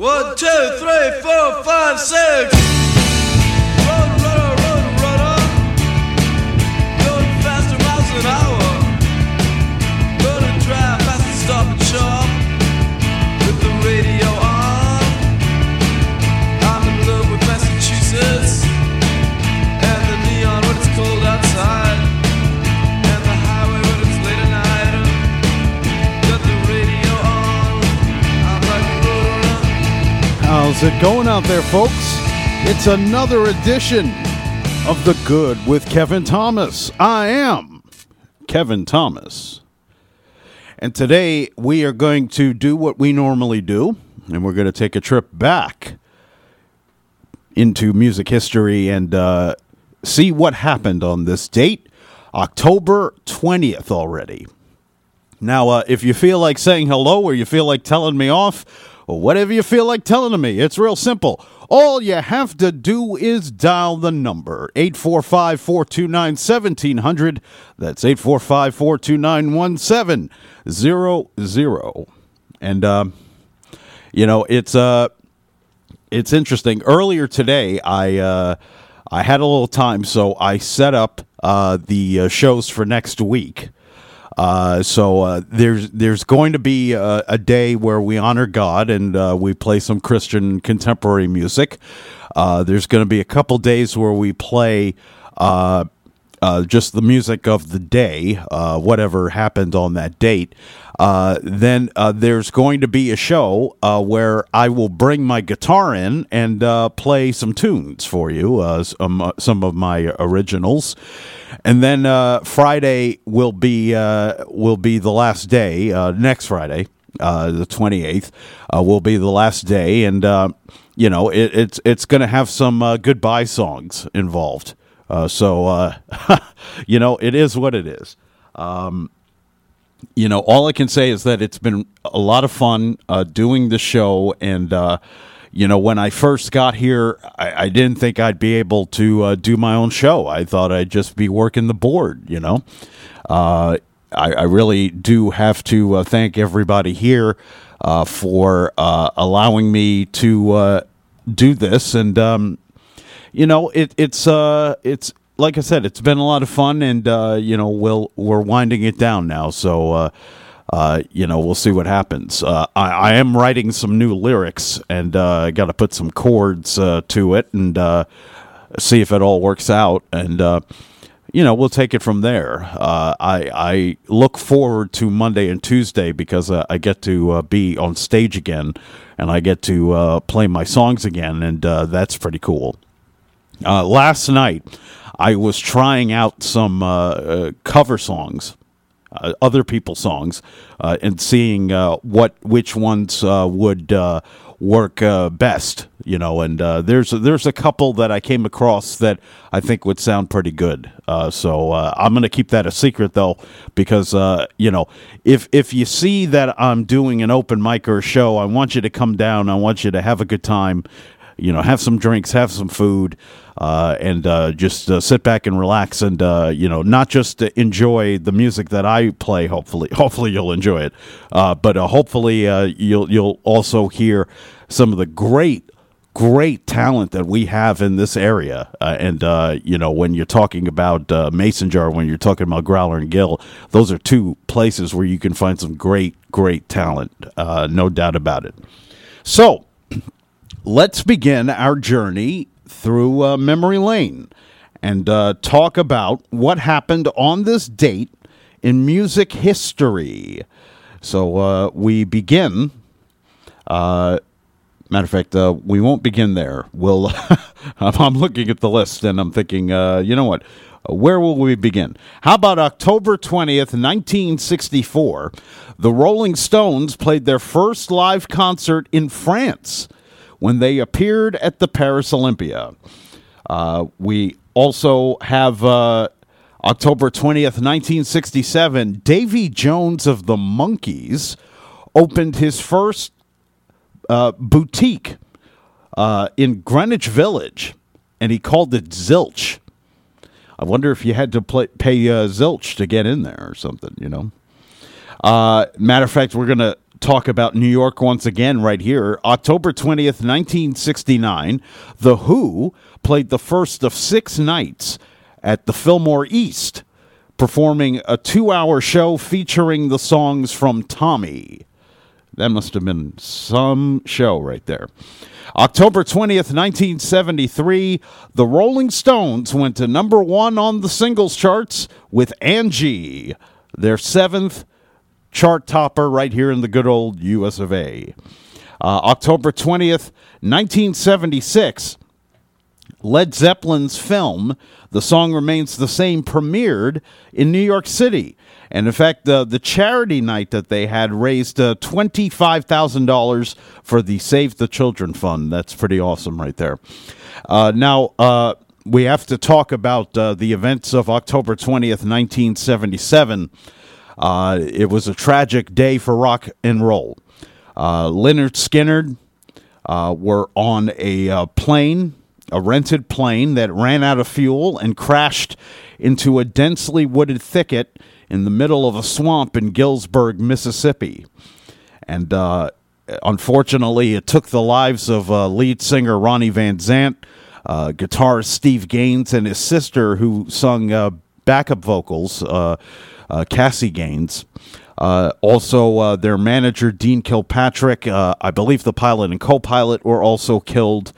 One, two, three, four, five, six. How's it going out there, folks? It's another edition of The Good with Kevin Thomas. I am Kevin Thomas. And today we are going to do what we normally do, and we're going to take a trip back into music history and uh, see what happened on this date, October 20th already. Now, uh, if you feel like saying hello or you feel like telling me off, whatever you feel like telling to me, it's real simple. All you have to do is dial the number 845 429 1700. That's 845 429 1700. And, um, you know, it's, uh, it's interesting. Earlier today, I uh, I had a little time, so I set up uh, the uh, shows for next week. Uh, so uh, there's there's going to be a, a day where we honor God and uh, we play some Christian contemporary music. Uh, there's going to be a couple days where we play. Uh, just the music of the day, uh, whatever happened on that date. Uh, then uh, there's going to be a show uh, where I will bring my guitar in and uh, play some tunes for you, some, uh, some of my originals. And then Friday will be uh, will be the last day. Next Friday, uh, the twenty eighth, uh, will be the last day, and you know it, it's it's going to have some goodbye songs involved. Uh, so uh, you know it is what it is. Um, you know, all I can say is that it's been a lot of fun uh, doing the show. And, uh, you know, when I first got here, I, I didn't think I'd be able to uh, do my own show. I thought I'd just be working the board, you know. Uh, I, I really do have to thank everybody here for allowing me to do this. And, um, you know, it, it's uh, it's like I said, it's been a lot of fun, and uh, you know, we'll we're winding it down now. So, uh, uh, you know, we'll see what happens. Uh, I, I am writing some new lyrics, and uh, got to put some chords uh, to it, and uh, see if it all works out. And uh, you know, we'll take it from there. I I look forward to Monday and Tuesday because I get to be on stage again, and I get to play my songs again, and that's pretty cool. Uh, last night, I was trying out some uh, uh, cover songs, uh, other people's songs, uh, and seeing what which ones would work best. You know, and there's there's a couple that I came across that I think would sound pretty good. So I'm going to keep that a secret though, because you know, if if you see that I'm doing an open mic or show, I want you to come down. I want you to have a good time you know, have some drinks, have some food, uh, and uh, just uh, sit back and relax, and uh, you know, not just enjoy the music that I play. Hopefully, hopefully you'll enjoy it, uh, but uh, hopefully you'll you'll also hear some of the great. Great talent that we have in this area, uh, and uh, you know when you're talking about uh, Mason Jar, when you're talking about Growler and Gill, those are two places where you can find some great, great talent, no doubt about it. So, let's begin our journey through uh, memory lane and uh, talk about what happened on this date in music history. So uh, we begin. Uh, matter of fact, uh, we won't begin there. We'll. I'm looking at the list and I'm thinking, uh, you know what? Where will we begin? How about October 20th, 1964? The Rolling Stones played their first live concert in France when they appeared at the Paris Olympia. Uh, we also have uh, October 20th, 1967. Davy Jones of the Monkees opened his first uh, boutique uh, in Greenwich Village, and he called it Zilch. I wonder if you had to play, pay uh, Zilch to get in there or something, you know. Uh, matter of fact, we're going to talk about New York once again right here. October 20th, 1969, The Who played the first of six nights at the Fillmore East, performing a two hour show featuring the songs from Tommy. That must have been some show right there. October 20th, 1973, the Rolling Stones went to number one on the singles charts with Angie, their seventh chart topper right here in the good old US of A. Uh, October 20th, 1976, Led Zeppelin's film, The Song Remains the Same, premiered in New York City. And in fact, the, the charity night that they had raised uh, $25,000 for the Save the Children Fund. That's pretty awesome right there. Uh, now, uh, we have to talk about uh, the events of October 20th, 1977. Uh, it was a tragic day for rock and roll. Uh, Lynyrd Skynyrd uh, were on a uh, plane, a rented plane that ran out of fuel and crashed into a densely wooded thicket in the middle of a swamp in Gillsburg, Mississippi. And uh, unfortunately, it took the lives of lead singer Ronnie Van Zant, guitarist Steve Gaines, and his sister, who sung backup vocals, Cassie Gaines. Uh, also, uh, their manager, Dean Kilpatrick, uh, I believe the pilot and co pilot were also killed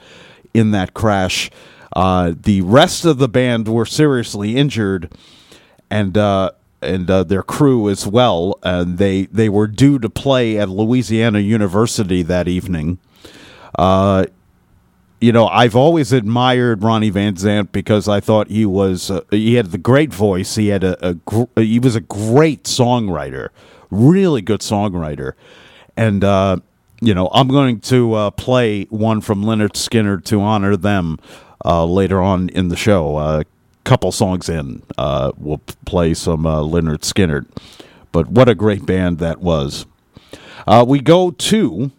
in that crash. Uh, the rest of the band were seriously injured, and uh, and uh, their crew as well. And they they were due to play at Louisiana University that evening. You know, I've always admired Ronnie Van Zant because I thought he was uh, he had the great voice. He had a, a gr- he was a great songwriter, really good songwriter, and uh, you know I'm going to uh, play one from Lynyrd Skynyrd to honor them uh, later on in the show. A couple songs in, uh, we'll play some uh, Lynyrd Skynyrd, but what a great band that was. We go to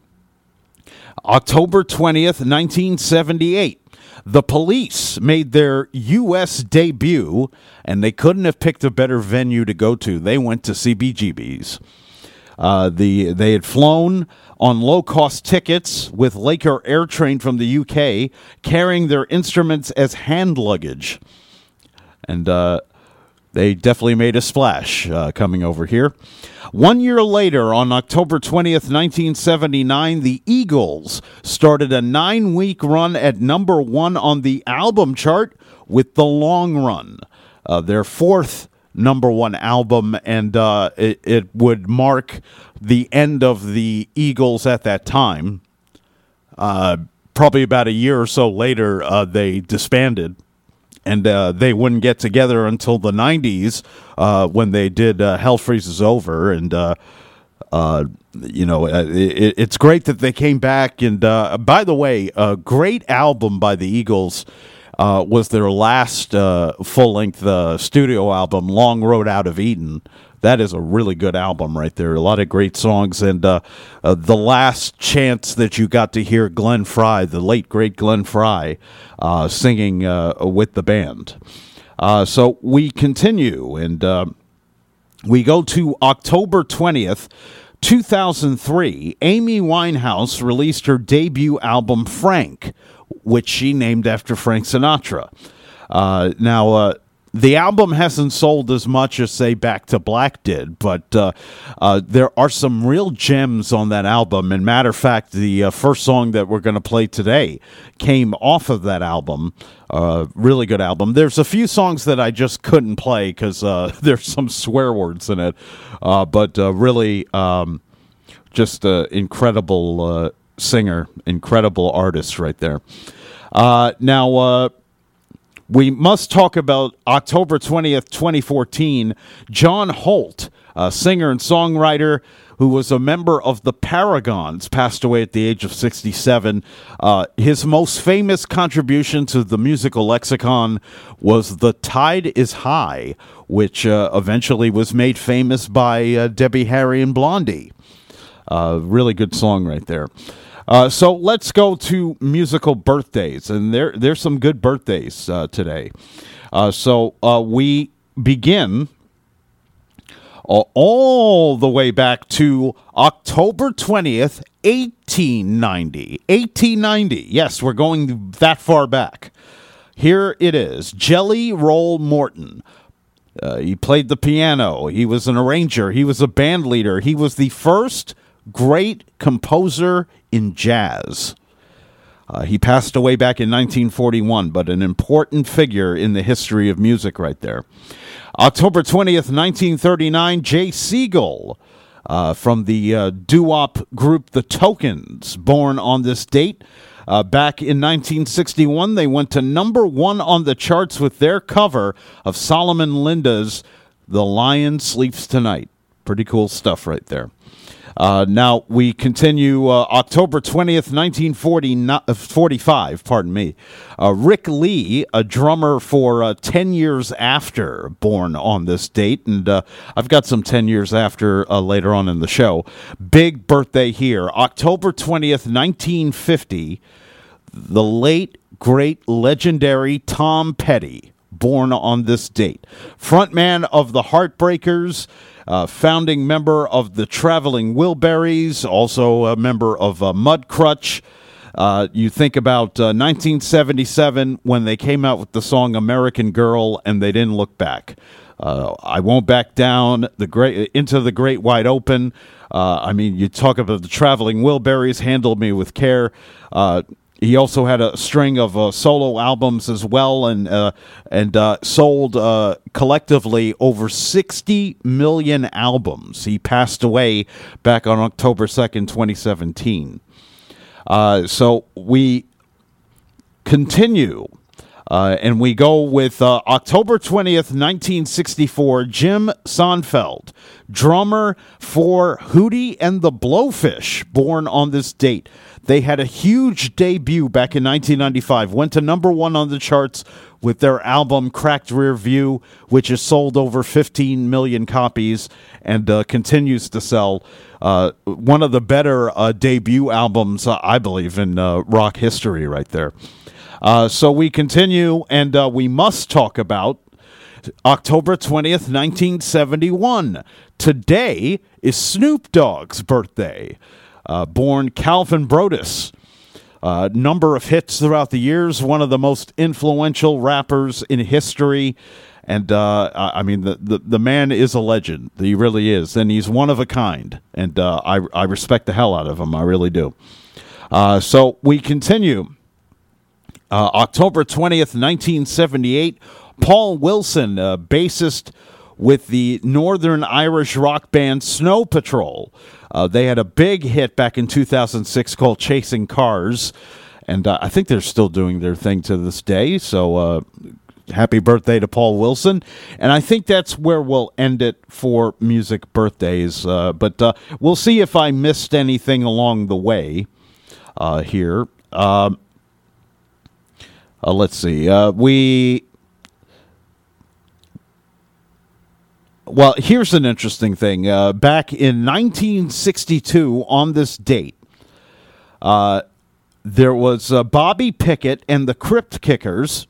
October 20th, 1978. The police made their U.S. debut, and they couldn't have picked a better venue to go to. They went to CBGB's. Uh, the they had flown on low cost tickets with Laker Air Train from the UK, carrying their instruments as hand luggage, and uh, they definitely made a splash uh, coming over here. One year later, on October 20th, 1979, the Eagles started a nine week run at number one on the album chart with The Long Run, uh, their fourth number one album, and uh, it, it would mark the end of the Eagles at that time. Uh, probably about a year or so later, uh, they disbanded and uh, they wouldn't get together until the 90s uh, when they did uh, Hell Freezes Over. And, uh, uh, you know, uh, it, it's great that they came back. And by the way, a great album by the Eagles was their last full length studio album, Long Road Out of Eden. That is a really good album right there. A lot of great songs. And uh, uh, the last chance that you got to hear Glenn Frey, the late, great Glenn Frey, uh, singing uh, with the band. Uh, so we continue and uh, we go to October 20th. 2003, Amy Winehouse released her debut album, Frank, which she named after Frank Sinatra. Uh, now, uh, the album hasn't sold as much as, say, Back to Black did, but uh, uh, there are some real gems on that album. And matter of fact, the uh, first song that we're going to play today came off of that album. Uh, really good album. There's a few songs that I just couldn't play because uh, there's some swear words in it, uh, but really um, just an incredible singer, incredible artist right there. Now, we must talk about October 20th, 2014. John Holt, a singer and songwriter who was a member of the Paragons, passed away at the age of 67. Uh, his most famous contribution to the musical lexicon was The Tide is High, which uh, eventually was made famous by uh, Debbie Harry and Blondie. Uh, really good song right there. Uh, so let's go to musical birthdays, and there there's some good birthdays uh, today. Uh, so uh, we begin uh, all the way back to October 20th, 1890. 1890. Yes, we're going that far back. Here it is Jelly Roll Morton. Uh, he played the piano. He was an arranger. He was a band leader. He was the first great composer in jazz. Uh, he passed away back in 1941, but an important figure in the history of music right there. October 20th, 1939, Jay Siegel uh, from the uh, doo-wop group The Tokens, born on this date. Uh, back in 1961, they went to number one on the charts with their cover of Solomon Linda's The Lion Sleeps Tonight. Pretty cool stuff right there. Uh, now we continue uh, October 20th, 1945, uh, pardon me. Uh, Rick Lee, a drummer for uh, 10 years after, born on this date. And uh, I've got some 10 years after later on in the show. Big birthday here. October 20th, 1950, the late, great, legendary Tom Petty, born on this date. Frontman of the Heartbreakers uh, founding member of the Traveling Wilburys, also a member of uh, Mudcrutch. Uh, you think about 1977 uh, when they came out with the song "American Girl" and they didn't look back. Uh, I won't back down. The great into the great wide open. Uh, I mean, you talk about the Traveling Wilburys. Handle me with care. He also had a string of uh, solo albums as well, and uh, and uh, sold uh, collectively over 60 million albums. He passed away back on October 2nd, 2017. Uh, so we continue. Uh, and we go with October 20th, 1964, Jim Sonefeld, drummer for Hootie and the Blowfish, born on this date. They had a huge debut back in 1995, went to number one on the charts with their album Cracked Rear View, which has sold over 15 million copies and uh, continues to sell. Uh, one of the better uh, debut albums, uh, I believe, in uh, rock history, right there. Uh, so we continue, and we must talk about October 20th, 1971. Today is Snoop Dogg's birthday uh, born Calvin Broadus. Uh, number of hits throughout the years, one of the most influential rappers in history. And uh, I mean, the, the, the man is a legend. He really is. And he's one of a kind. And uh, I, I respect the hell out of him. I really do. Uh, so we continue. Uh, October 20th, 1978, Paul Wilson, bassist with the Northern Irish rock band Snow Patrol, uh, they had a big hit back in 2006 called Chasing Cars, and uh, I think they're still doing their thing to this day. So, uh, happy birthday to Paul Wilson. And I think that's where we'll end it for music birthdays. Uh, but uh, we'll see if I missed anything along the way uh, here. Um, let's see. we Well, here's an interesting thing. Uh, back in 1962, on this date, uh, there was uh, Bobby Pickett and the Crypt Kickers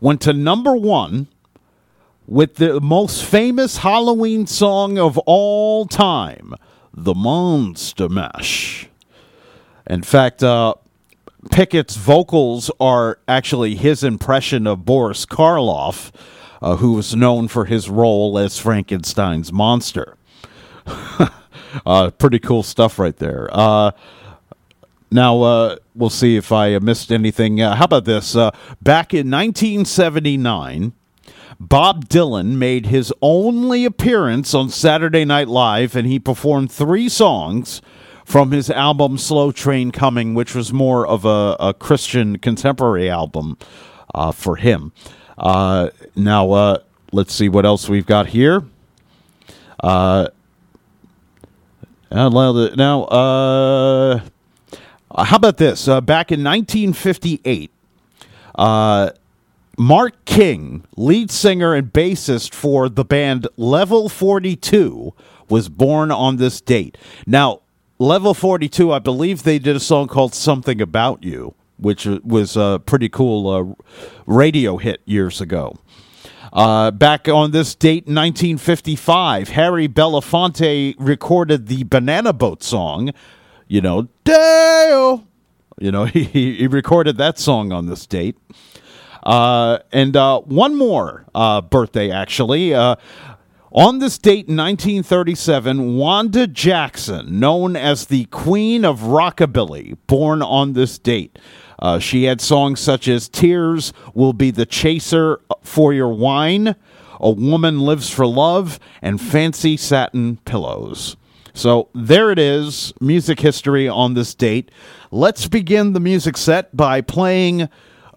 went to number one with the most famous Halloween song of all time, The Monster Mash. In fact, uh, Pickett's vocals are actually his impression of Boris Karloff uh, who was known for his role as Frankenstein's monster. uh, pretty cool stuff right there. Uh, now, uh, we'll see if I missed anything. Uh, how about this? Uh, back in 1979, Bob Dylan made his only appearance on Saturday Night Live, and he performed three songs from his album Slow Train Coming, which was more of a, a Christian contemporary album uh, for him. Uh, now, uh, let's see what else we've got here. Uh, now, uh, how about this? Uh, back in 1958, uh, Mark King, lead singer and bassist for the band Level 42, was born on this date. Now, Level 42, I believe they did a song called Something About You which was a pretty cool uh, radio hit years ago. Uh, back on this date, 1955, Harry Belafonte recorded the Banana Boat song. You know, Dale. You know, he, he recorded that song on this date. Uh, and uh, one more uh, birthday, actually. Uh, on this date in 1937, Wanda Jackson, known as the Queen of Rockabilly, born on this date. Uh, she had songs such as Tears Will Be the Chaser for Your Wine, A Woman Lives for Love, and Fancy Satin Pillows. So there it is, music history on this date. Let's begin the music set by playing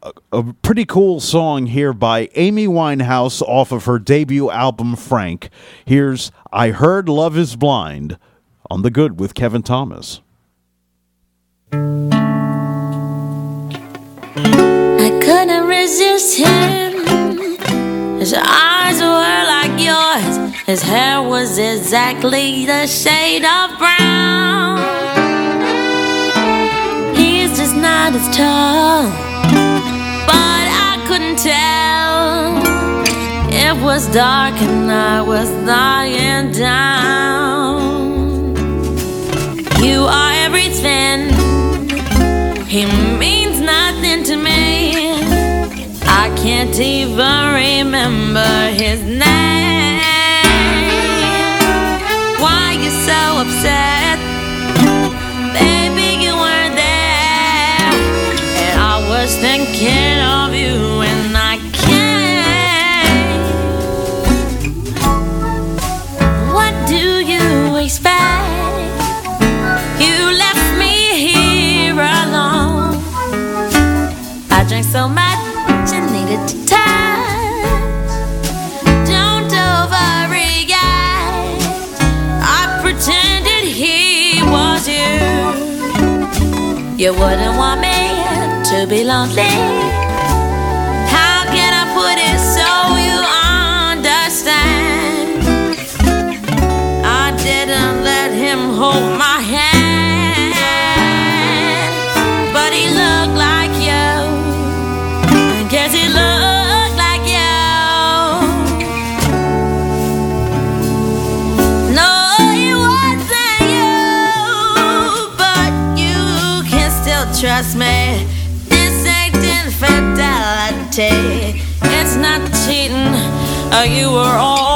a, a pretty cool song here by Amy Winehouse off of her debut album, Frank. Here's I Heard Love is Blind on The Good with Kevin Thomas. Resist him. His eyes were like yours. His hair was exactly the shade of brown. He's just not as tall, but I couldn't tell. It was dark and I was lying down. You are everything. He means nothing to me. I can't even remember his name. Be lonely. How can I put it so you understand? I didn't let him hold my hand, but he looked like you. Guess he looked like you. No, it wasn't you, but you can still trust me. It's not cheating. Uh, you were on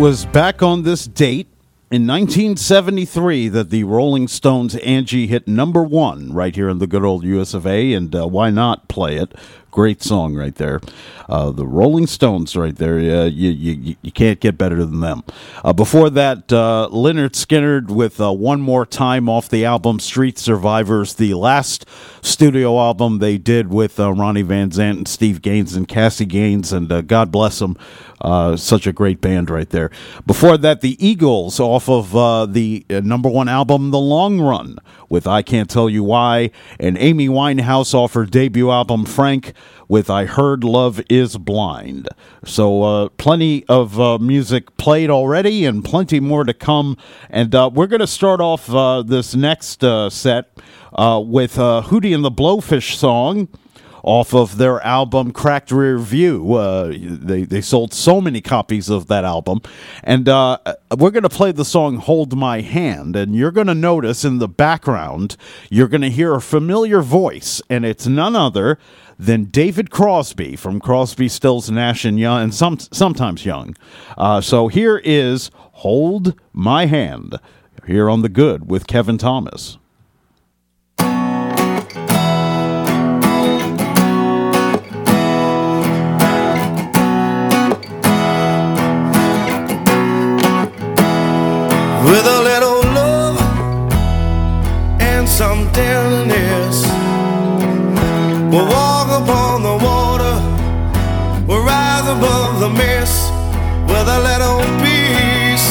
was back on this date in 1973 that the Rolling Stones' Angie hit number one right here in the good old US of A, and uh, why not play it? Great song right there. Uh, the Rolling Stones right there. Uh, you, you, you can't get better than them. Uh, before that, uh, Lynyrd Skynyrd with uh, One More Time off the album Street Survivors, the last studio album they did with uh, Ronnie Van Zant and Steve Gaines and Cassie Gaines, and God bless them. Such a great band right there. Before that, the Eagles off of the number one album, The Long Run, with I Can't Tell You Why, and Amy Winehouse off her debut album, Frank, with I Heard Love Is Blind. So, uh, plenty of uh, music played already and plenty more to come. And uh, we're going to start off uh, this next uh, set uh, with Hootie and the Blowfish song off of their album Cracked Rear View. Uh, they, they sold so many copies of that album. And uh, we're going to play the song Hold My Hand. And you're going to notice in the background, you're going to hear a familiar voice. And it's none other than David Crosby from Crosby, Stills, Nash and Young, and some, sometimes Young. Uh, so here is Hold My Hand here on The Good with Kevin Thomas. With a little love and some tenderness. We'll walk upon the water, we'll rise above the mist with a little peace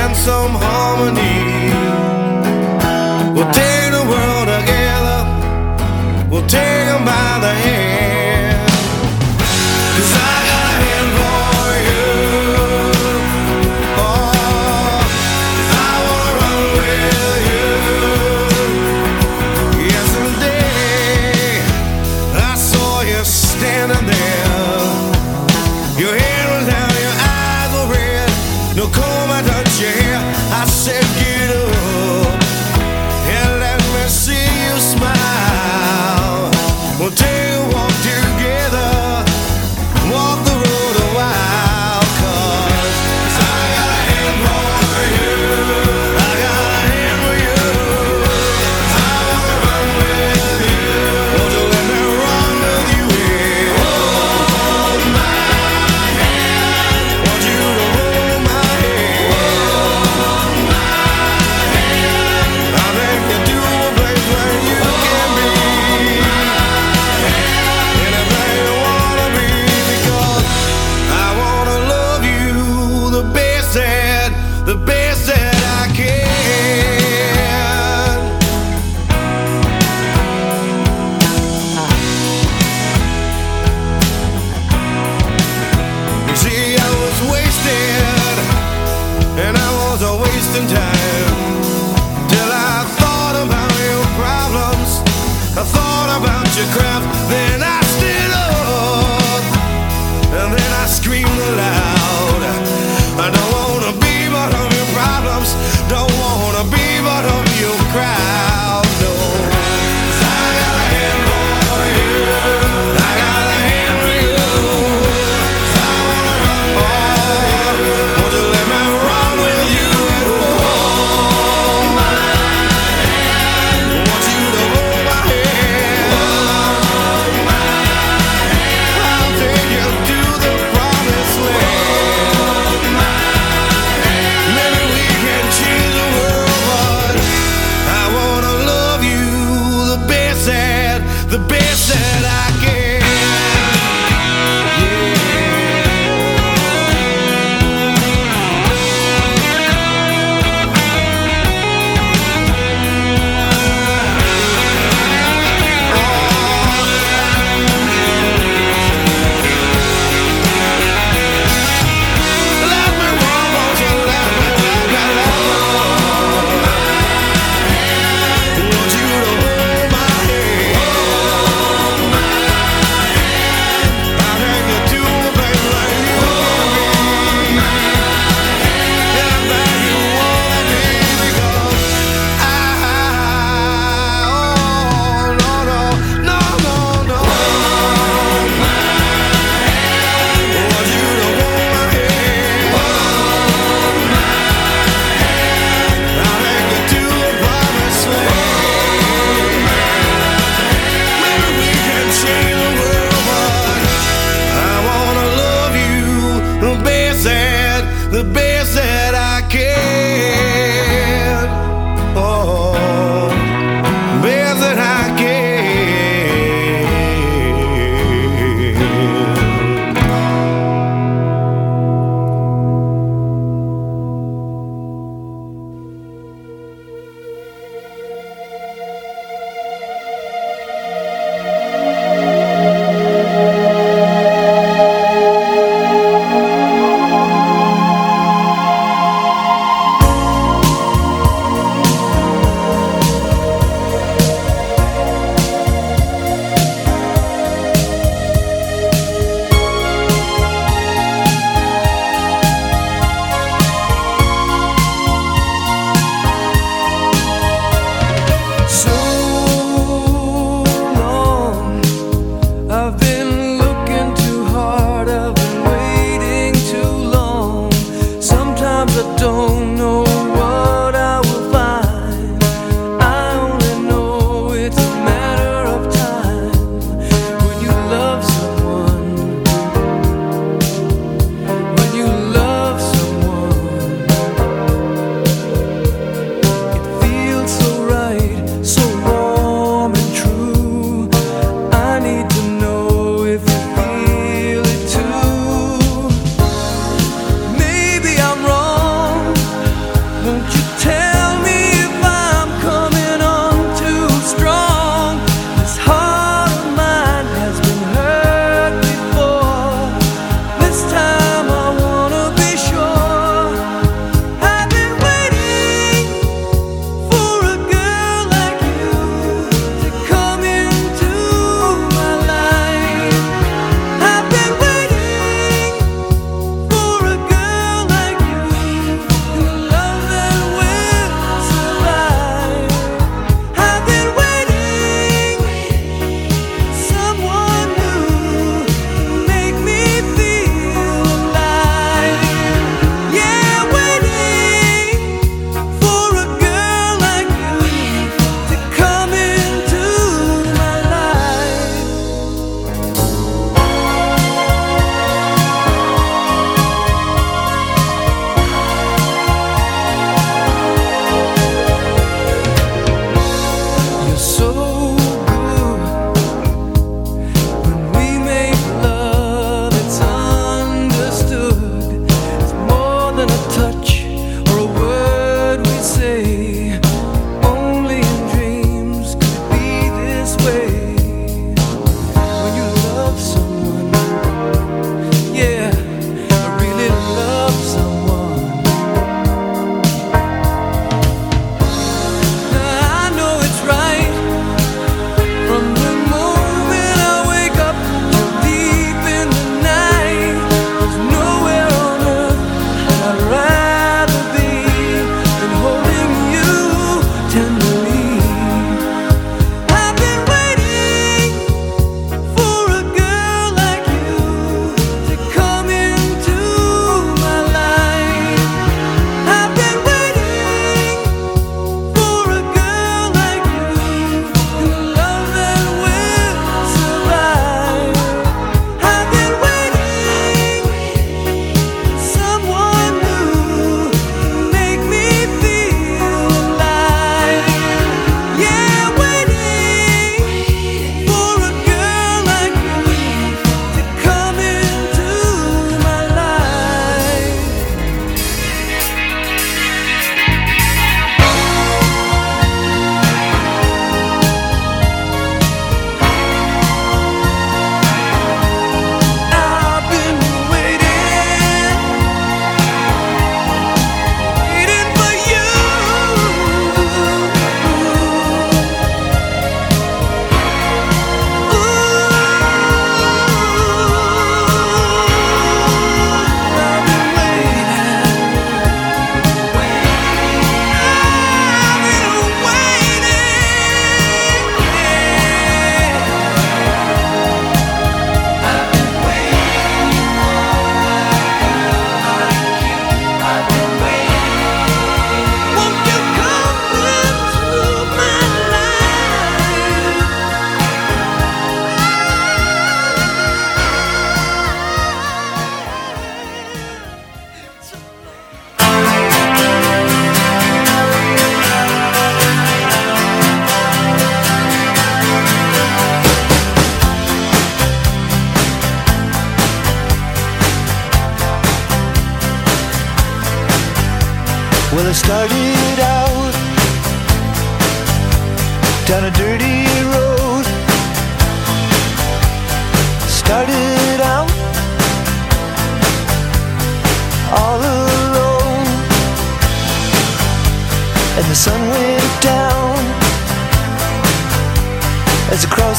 and some harmony. We'll take the world together, we'll take them by the hand.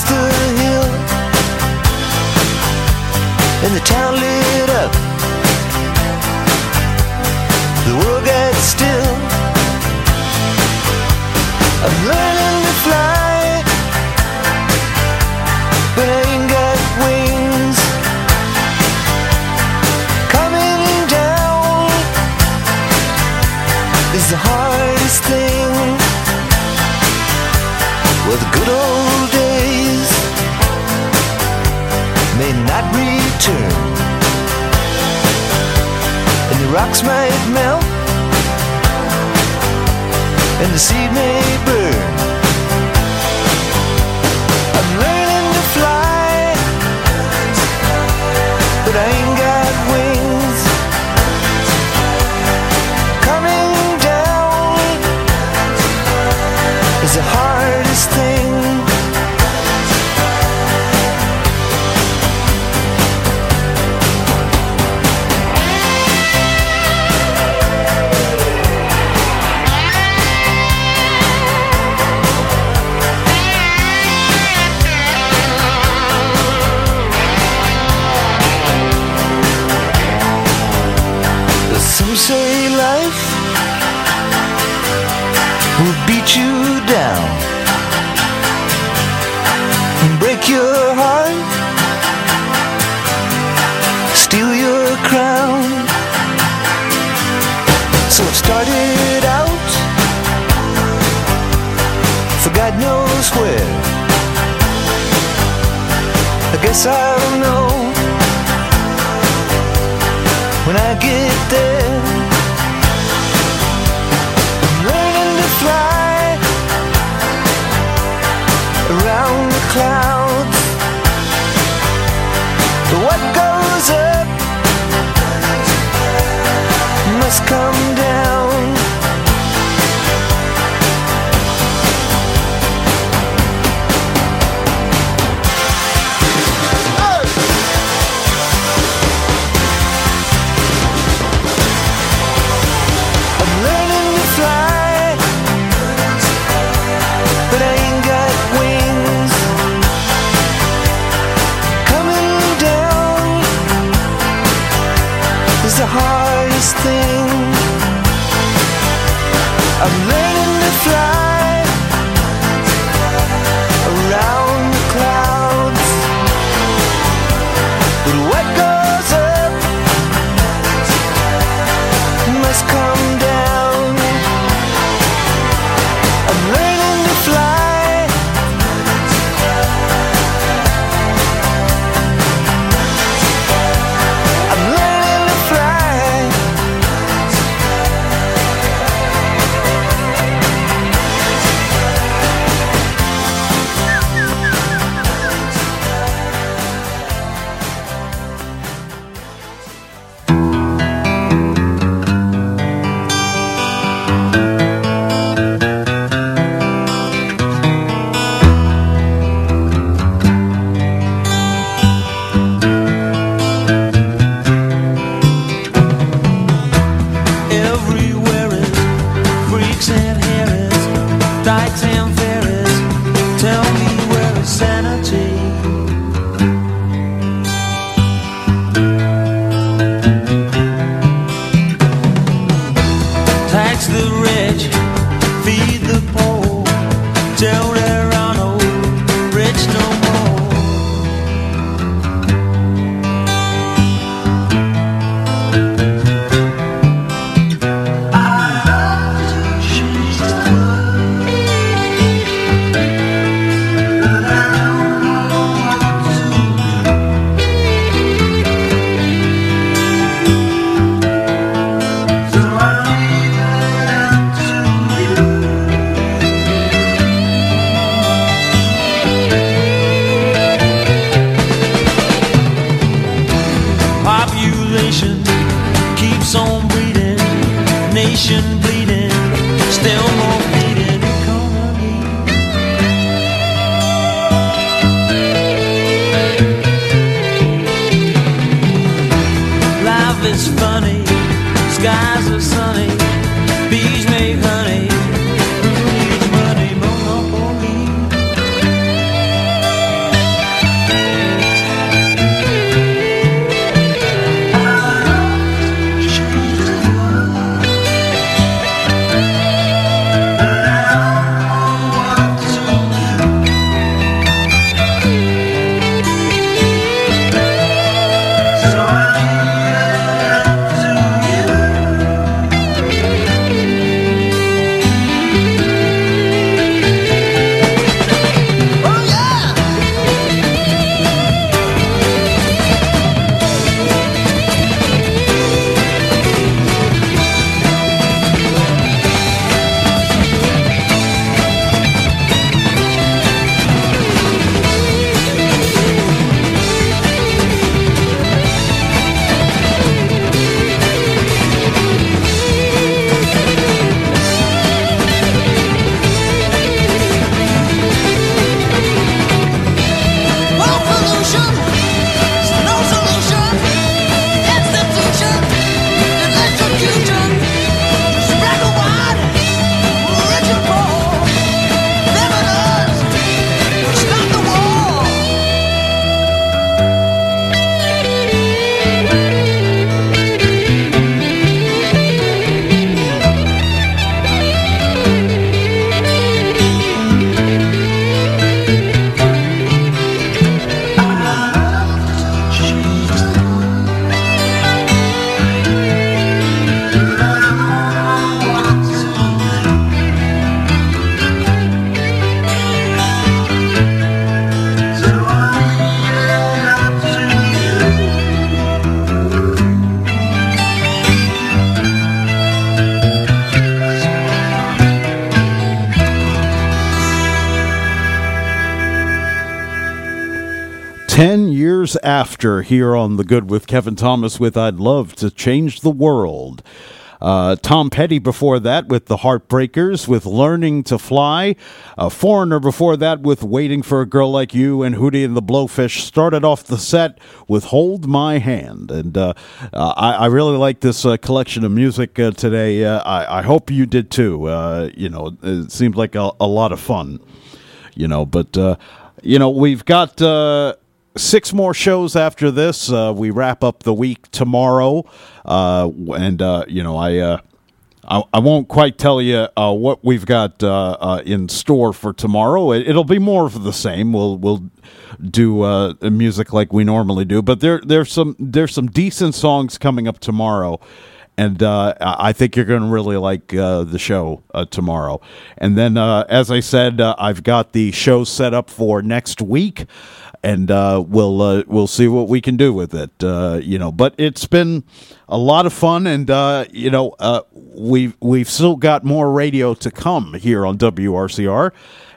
understood knows where. I guess I'll know when I get there. I'm learning to fly around the clouds. But what goes up must come down. Years after, here on The Good with Kevin Thomas with I'd Love to Change the World. Uh, Tom Petty before that with The Heartbreakers, with Learning to Fly. A Foreigner before that with Waiting for a Girl Like You. And Hootie and the Blowfish started off the set with Hold My Hand. And uh, uh, I, I really like this uh, collection of music uh, today. Uh, I, I hope you did too. You know, it seemed like a, a lot of fun you know but you know we've got six more shows after this uh we wrap up the week tomorrow uh and uh you know i uh I, I won't quite tell you uh, what we've got uh, in store for tomorrow. It, it'll be more of the same. We'll we'll do music like we normally do, but there there's some there's some decent songs coming up tomorrow, and I think you're going to really like the show tomorrow. And then, as I said, I've got the show set up for next week, and uh, we'll uh, we'll see what we can do with it. Uh, you know, but it's been a lot of fun, and uh, you know, uh, we've we've still got more radio to come here on WRCR.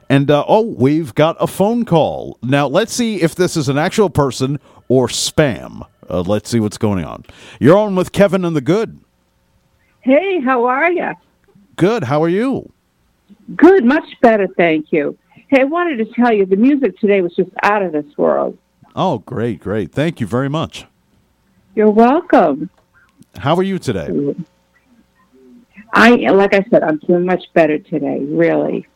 And uh, oh, we've got a phone call. Now, let's see if this is an actual person or spam. Uh, let's see what's going on. You're on with Kevin and the Good. Hey, how are you? Good. How are you? Good, much better, thank you. Hey, I wanted to tell you the music today was just out of this world. Oh, great, great. Thank you very much. You're welcome. How are you today? I like I said, I'm doing much better today, really.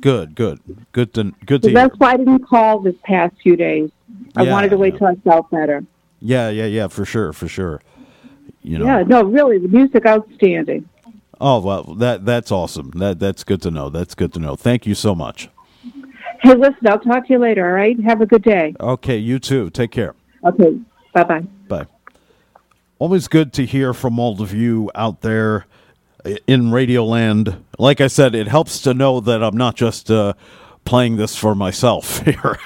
Good, good, good to good to hear. that's why I didn't call this past few days. I Yeah, wanted to wait yeah. till I felt better. Yeah, yeah, yeah, for sure, for sure. You know. Yeah, no, really, the music outstanding. Oh well, that that's awesome. That that's good to know. That's good to know. Thank you so much. Hey, listen, I'll talk to you later, all right? Have a good day. Okay, you too. Take care. Okay, bye bye. Bye. Always good to hear from all of you out there in Radioland. Like I said, it helps to know that I'm not just uh, playing this for myself here.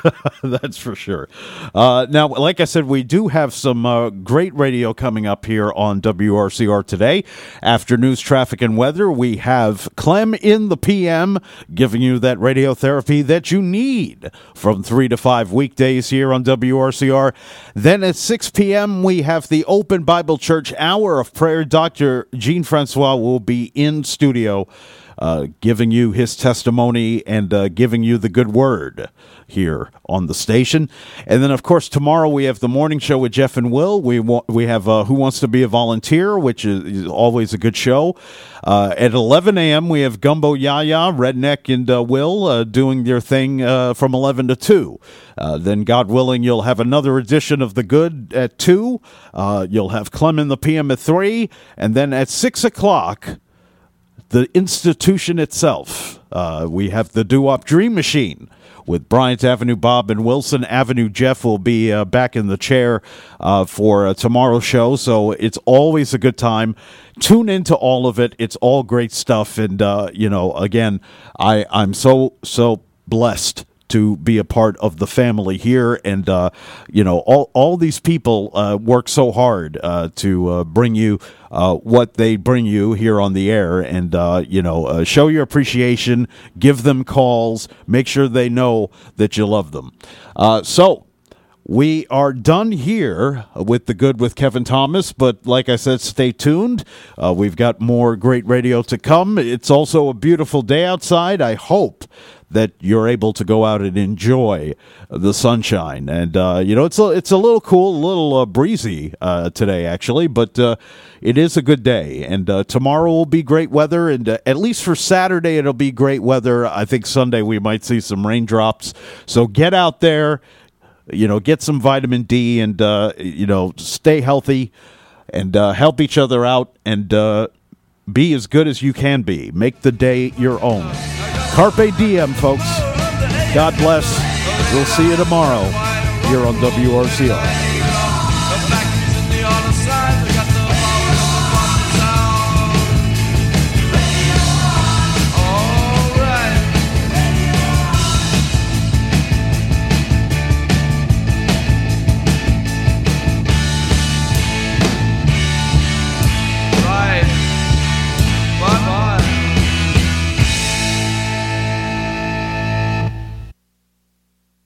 That's for sure. Uh, now, like I said, we do have some uh, great radio coming up here on WRCR today. After news, traffic, and weather, we have Clem in the PM giving you that radiotherapy that you need from 3 to 5 weekdays here on WRCR. Then at 6 p.m., we have the Open Bible Church Hour of Prayer. Dr. Jean Francois will be in studio. Uh, giving you his testimony and uh, giving you the good word here on the station. And then, of course, tomorrow we have the morning show with Jeff and Will. We wa- we have uh, Who Wants to Be a Volunteer, which is, is always a good show. Uh, at 11 a.m., we have Gumbo Yaya, Redneck, and uh, Will uh, doing their thing from 11 to 2. Uh, then, God willing, you'll have another edition of The Good at 2. Uh, you'll have Clem in the PM at 3. And then at 6 o'clock, the institution itself. Uh, we have the Doo Wop Dream Machine with Bryant Avenue Bob and Wilson Avenue Jeff will be uh, back in the chair uh, for uh, tomorrow's show. So it's always a good time. Tune into all of it. It's all great stuff. And, uh, you know, again, I, I'm so, so blessed to be a part of the family here. And, uh, you know, all, all these people uh, work so hard uh, to uh, bring you uh, what they bring you here on the air. And, uh, you know, show your appreciation, give them calls, make sure they know that you love them. So, we are done here with the good with Kevin Thomas, but like I said, stay tuned. Uh, we've got more great radio to come. It's also a beautiful day outside. I hope that you're able to go out and enjoy the sunshine. And uh, you know, it's a it's a little cool, a little uh, breezy uh, today actually, but uh, it is a good day. And uh, tomorrow will be great weather, and uh, at least for Saturday it'll be great weather. I think Sunday we might see some raindrops. So get out there you know, get some vitamin D and, you know, stay healthy and help each other out and be as good as you can be. Make the day your own. Carpe diem, folks. God bless. We'll see you tomorrow here on WRCR.